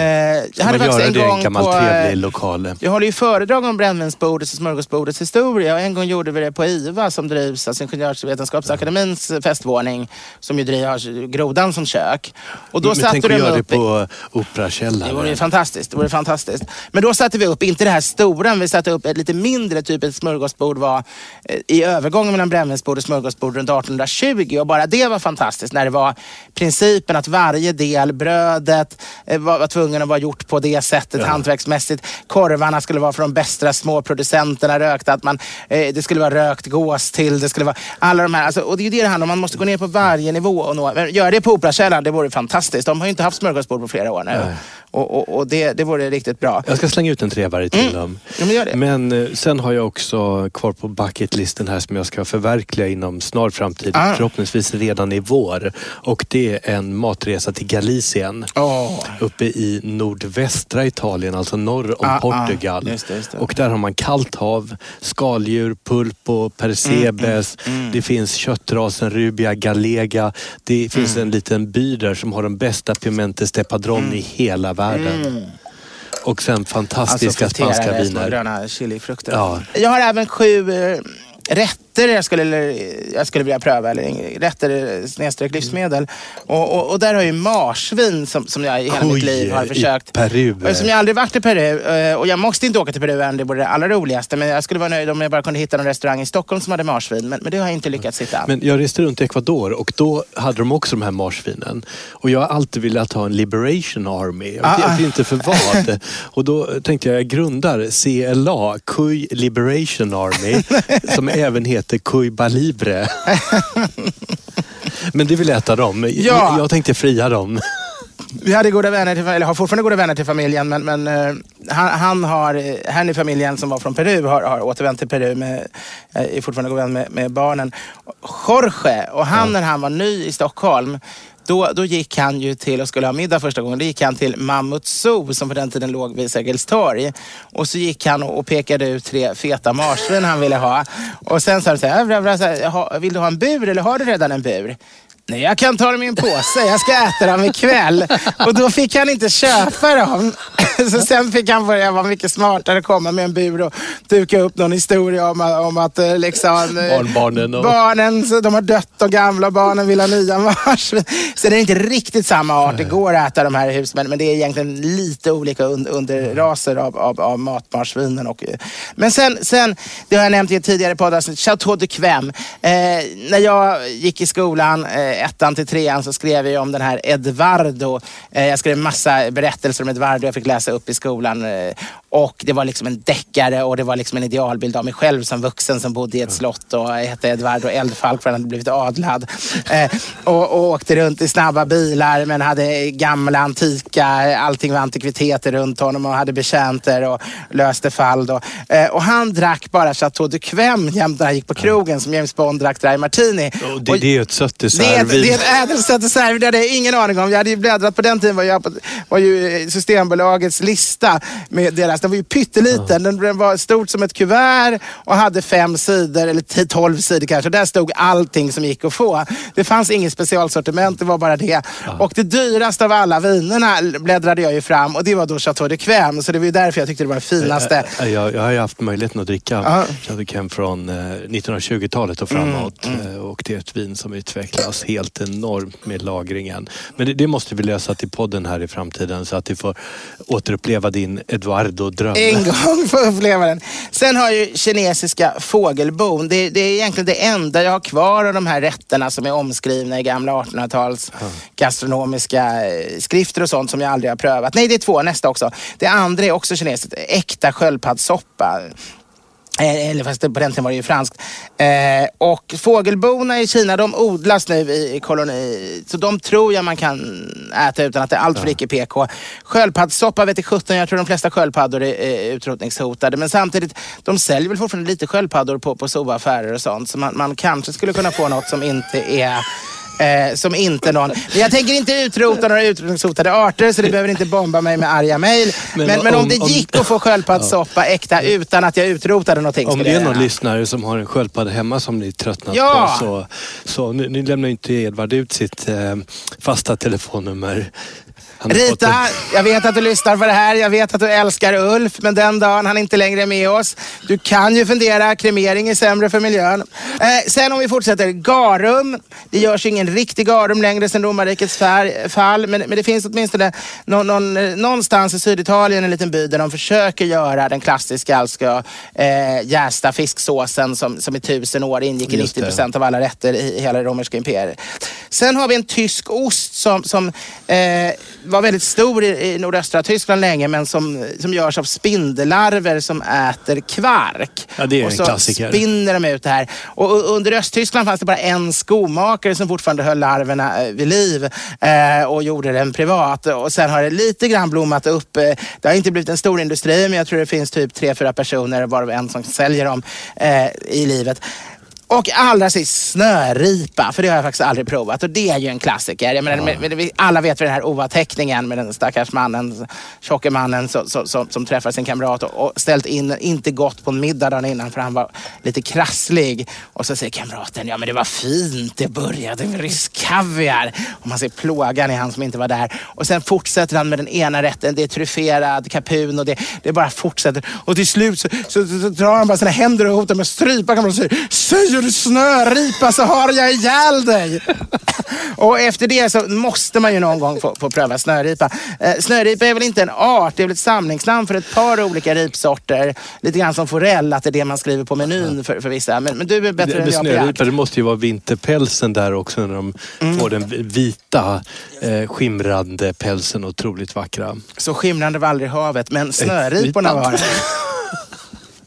A: jag hade
B: man
A: faktiskt en
B: det en
A: gång
B: gammal
A: på... eh,
B: trevlig lokal?
A: Jag håller ju föredrag om brännvinsbordets och smörgåsbordets historia och en gång gjorde vi det på IVA som drivs, alltså Ingenjörsvetenskapsakademins festvåning som ju driver Grodan som kök. Och då
B: Men
A: satte
B: tänk att göra det på
A: Det
B: Operakällaren.
A: vore ju fantastiskt. Det vore fantastiskt. Men då satte vi upp, inte det här stora, men vi satte upp ett lite mindre, typ ett smörgåsbord var eh, i övergången mellan brännvinsbord och smörgåsbord runt 1820 och bara det var fantastiskt när det var principen att varje del, brödet eh, var, var tvungen att vara gjort på det sättet hantverksmässigt. Korvarna skulle vara från de bästa små producenterna rökta, att man, eh, det skulle vara rökt gås till, det skulle vara alla de här, alltså, och det är ju det det handlar om, man måste gå ner på varje nivå och nå, men göra det på Operakällaren, det vore fantastiskt. De har ju inte haft smörgåsbord på flera år nu. Och, och, och det, det vore riktigt bra.
B: Jag ska slänga ut en trevare till dem.
A: Ja, men gör det.
B: Men eh, sen har jag också kvar på bucketlisten här som jag ska förverkliga inom snar framtid.
A: Ah.
B: Förhoppningsvis redan i vår. Och det är en matresa till Galicien.
A: Åh.
B: Uppe i nordvästra Italien, alltså norr om
A: Ah, ah.
B: Portugal.
A: Just det, just det.
B: Och där har man kallt hav, skaldjur, pulpo, persebes.
A: Mm,
B: Det finns köttrasen Rubia gallega. Det finns
A: Mm.
B: en liten by där som har de bästa pimentes de padron i hela världen. Och sen fantastiska
A: Mm. Alltså,
B: spanska viner.
A: gröna chilifrukter.
B: Ja.
A: Jag har även sju eh, rätter jag skulle, jag skulle vilja pröva. Eller rätter snedstreck livsmedel. Och, och, och, där har ju marsvin som, som jag i hela Oj, mitt liv har försökt.
B: I Peru.
A: Som jag aldrig varit i Peru. Eh, och jag måste inte åka till Peru än, det vore det allra roligaste. Men jag skulle vara nöjd om jag bara kunde hitta någon restaurang i Stockholm som hade marsvin. Men, men det har jag inte lyckats hitta.
B: Men jag reste runt i Ecuador och då hade de också de här marsvinen. Och jag har alltid velat ha en Liberation Army. Jag vet, ah. inte för vad. [LAUGHS] och då tänkte jag, jag grundar CLA, Cuy Liberation Army, [LAUGHS] som även heter Cuiba Libre. [LAUGHS] Men det vill äta dem. Ja. Jag tänkte fria dem.
A: Vi hade goda vänner, till, eller har fortfarande goda vänner till familjen, men, men uh, han, han, har, han i familjen som var från Peru har, har återvänt till Peru, med, uh, är fortfarande god vän med, med, barnen. Jorge, och han ja. när han var ny i Stockholm, då, då gick han ju till och skulle ha middag första gången. Då gick han till Mammut Zoo som på den tiden låg vid Sergels torg. Och så gick han och pekade ut tre feta marsvin han ville ha. Och sen sa han så här, äh, vill du ha en bur eller har du redan en bur? Nej, jag kan ta dem i en påse. Jag ska äta dem ikväll. Och då fick han inte köpa dem. [LAUGHS] Så sen fick han börja vara mycket smartare, komma med en bur och duka upp någon historia om, om att eh, liksom,
B: eh, Barnbarnen och...
A: barnen, så de har dött och gamla barnen vill ha nya marsvin. Så det är inte riktigt samma art. Det går att äta de här husmännen, men det är egentligen lite olika underraser av, av, av matmarsvinen. Och, men sen, sen, det har jag nämnt i ett tidigare poddavsnitt, Chateau de Quem. Eh, när jag gick i skolan eh, ettan till trean så skrev jag om den här Edvardo. Eh, jag skrev massa berättelser om Edvardo jag fick läsa upp i skolan. Eh, och det var liksom en deckare och det var liksom en idealbild av mig själv som vuxen som bodde i ett slott och hette Edvardo Eldfalk för han hade blivit adlad. Eh, och, och åkte runt i snabba bilar men hade gamla antika, allting var antikviteter runt honom och hade betjänter och löste fall. Då. och han drack bara Chateau de Quem jämt när han gick på krogen som James Bond drack Dry Martini.
B: Och det, och, det är ett sött dessert
A: det, det är ett ädelsätt reserv, det hade jag ingen aning om. Jag hade ju bläddrat på den tiden var, jag på, var ju Systembolagets lista med deras, den var ju pytteliten. Den, den var stort som ett kuvert och hade fem sidor, eller tolv sidor kanske. Där stod allting som gick att få. Det fanns inget specialsortiment, det var bara det. Och det dyraste av alla vinerna bläddrade jag ju fram och det var då Chateau de Quem. Så det var ju därför jag tyckte det var det finaste.
B: Jag, jag, jag har ju haft möjligheten att dricka uh Chateau de Quem från eh, 1920-talet och framåt. Mm, mm. Och det är ett vin som utvecklas helt helt enormt med lagringen. Men det, det, måste vi lösa till podden här i framtiden så att vi får återuppleva din Eduardo-dröm.
A: En gång få uppleva den. Sen har ju kinesiska fågelbon. Det, det, är egentligen det enda jag har kvar av de här rätterna som är omskrivna i gamla 1800-tals mm. gastronomiska eh, skrifter och sånt som jag aldrig har prövat. Nej, det är två. Nästa också. Det andra är också kinesiskt. Äkta sköldpaddssoppa. Eh, eller fast på den tiden var det ju franskt. Eh, och fågelbona i Kina, de odlas nu i, koloni. Så de tror jag man kan äta utan att det är allt för icke PK. Sköldpaddssoppa vet jag 17, jag tror de flesta sköldpaddor är, är utrotningshotade. Men samtidigt, de säljer väl fortfarande lite sköldpaddor på, på zooaffärer och sånt. Så man, man kanske skulle kunna få något som inte är Eh, som inte någon... Men jag tänker inte utrota några utrotningshotade arter så det behöver inte bomba mig med arga mejl. Men, men, men, om, det gick om, att få sköldpaddssoppa ja. äkta utan att jag utrotade någonting.
B: Om det är någon lyssnare som har en sköldpadda hemma som ni tröttnat ja. på så, så nu, nu lämnar inte Edvard ut sitt eh, fasta telefonnummer
A: Rita, jag vet att du lyssnar på det här. Jag vet att du älskar Ulf, men den dagen han inte längre är med oss. Du kan ju fundera, kremering är sämre för miljön. Eh, sen om vi fortsätter, garum. Det görs ingen riktig garum längre sedan romarrikets fall, men, men det finns åtminstone någon, någon, någonstans i Syditalien en liten by där de försöker göra den klassiska alltså, eh, jästa fisksåsen som, som i tusen år ingick i 90 procent av alla rätter i hela det romerska imperiet. Sen har vi en tysk ost som, som eh, var väldigt stor i, i nordöstra Tyskland länge men som, som görs av spindellarver som äter kvark.
B: Ja, det är
A: och
B: så en klassiker.
A: spinner de ut det här. Och under Östtyskland fanns det bara en skomakare som fortfarande höll larverna eh, vid liv eh, och gjorde den privat. Och sen har det lite grann blommat upp. Eh, det har inte blivit en stor industri men jag tror det finns typ tre, fyra personer varav en som säljer dem eh, i livet. Och allra sist snöripa, för det har jag faktiskt aldrig provat och det är ju en klassiker. Jag menar, ja. alla vet väl den här OA-teckningen med den stackars mannen, tjocke mannen som, som, som, träffar sin kamrat och, och, ställt in, inte gått på en middag dagen innan för han var lite krasslig. Och så säger kamraten, ja men det var fint, det började med rysk kaviar. Och man ser plågan i han som inte var där. Och sen fortsätter han med den ena rätten, det är tryfferad kapun och det, det bara fortsätter. Och till slut så, så, så, så drar han bara sina händer och hotar med att strypa kamraten och säger, säg du snöripa så har jag ihjäl dig. [LAUGHS] Och efter det så måste man ju någon gång få, få pröva snöripa. Eh, snöripa är väl inte en art, det är väl ett samlingsnamn för ett par olika ripsorter. Lite grann som forell, att det är det man skriver på menyn för, för vissa. Men, men du är bättre
B: Det,
A: än jag på jakt.
B: snöripa, det måste ju vara vinterpälsen där också när de
A: Mm.
B: får den vita eh, skimrande pälsen. Otroligt vackra.
A: Så skimrande var aldrig havet, men snöriporna var det. [LAUGHS]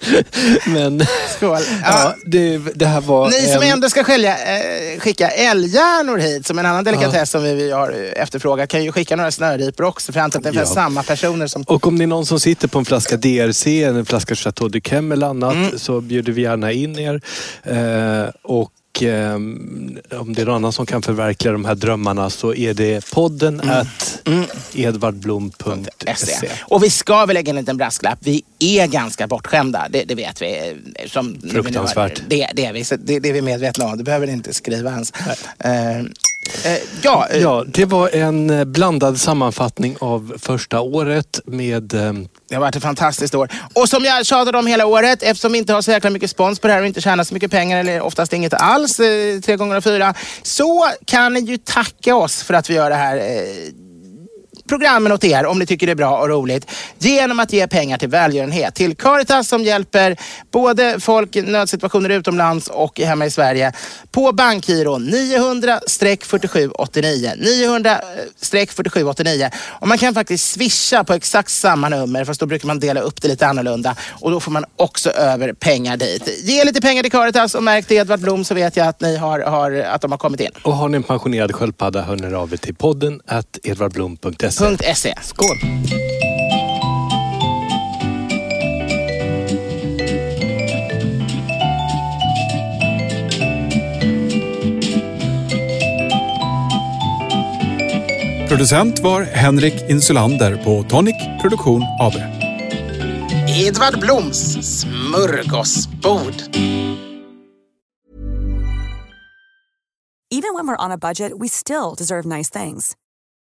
A: [LAUGHS]
B: Men
A: Skål.
B: ja,
A: Ja.
B: det, det här var
A: Ni som
B: en...
A: ändå ska skilja, eh, skicka älghjärnor hit som en annan delikatess som vi, vi har efterfrågat kan ju skicka några snöripor också för jag antar att det är
B: Ja.
A: samma personer som...
B: Och om det är någon som sitter på en flaska DRC, en flaska Chateau du Chem eller annat
A: Mm.
B: så bjuder vi gärna in er. Eh, och om det är någon annan som kan förverkliga de här drömmarna så är det podden
A: Mm.
B: at edvardblom.se.
A: SE. Och vi ska väl lägga in en liten brasklapp. Vi är ganska bortskämda, det, det vet vi. eh, Som vi har-
B: Fruktansvärt.
A: Det, det är vi, så det, det är vi medvetna om. Det behöver ni inte skriva ens. Eh, ja, eh,
B: Ja, det var en eh, blandad sammanfattning av första året med
A: Det har varit ett fantastiskt år. Och som jag tjatade om hela året, eftersom vi inte har så jäkla mycket spons på det här och inte tjänar så mycket pengar, eller oftast inget alls, eh, tre gånger av fyra, så kan ni ju tacka oss för att vi gör det här eh, programmen åt er om ni tycker det är bra och roligt genom att ge pengar till välgörenhet. Till Caritas som hjälper både folk i nödsituationer utomlands och hemma i Sverige på bankgiro 900-4789. 900-4789. Och man kan faktiskt swisha på exakt samma nummer fast då brukar man dela upp det lite annorlunda och då får man också över pengar dit. Ge lite pengar till Caritas och märk till Edvard Blom så vet jag att, ni har, har, att de har kommit in.
B: och har ni en pensionerad sköldpadda hör ni av er till podden at edvardblom.se.
A: .se. Skål!
D: Producent var Henrik Insulander på Tonic Produktion AB.
A: Edvard Bloms smörgåsbord.
E: Even when we're on a budget, we still deserve nice things.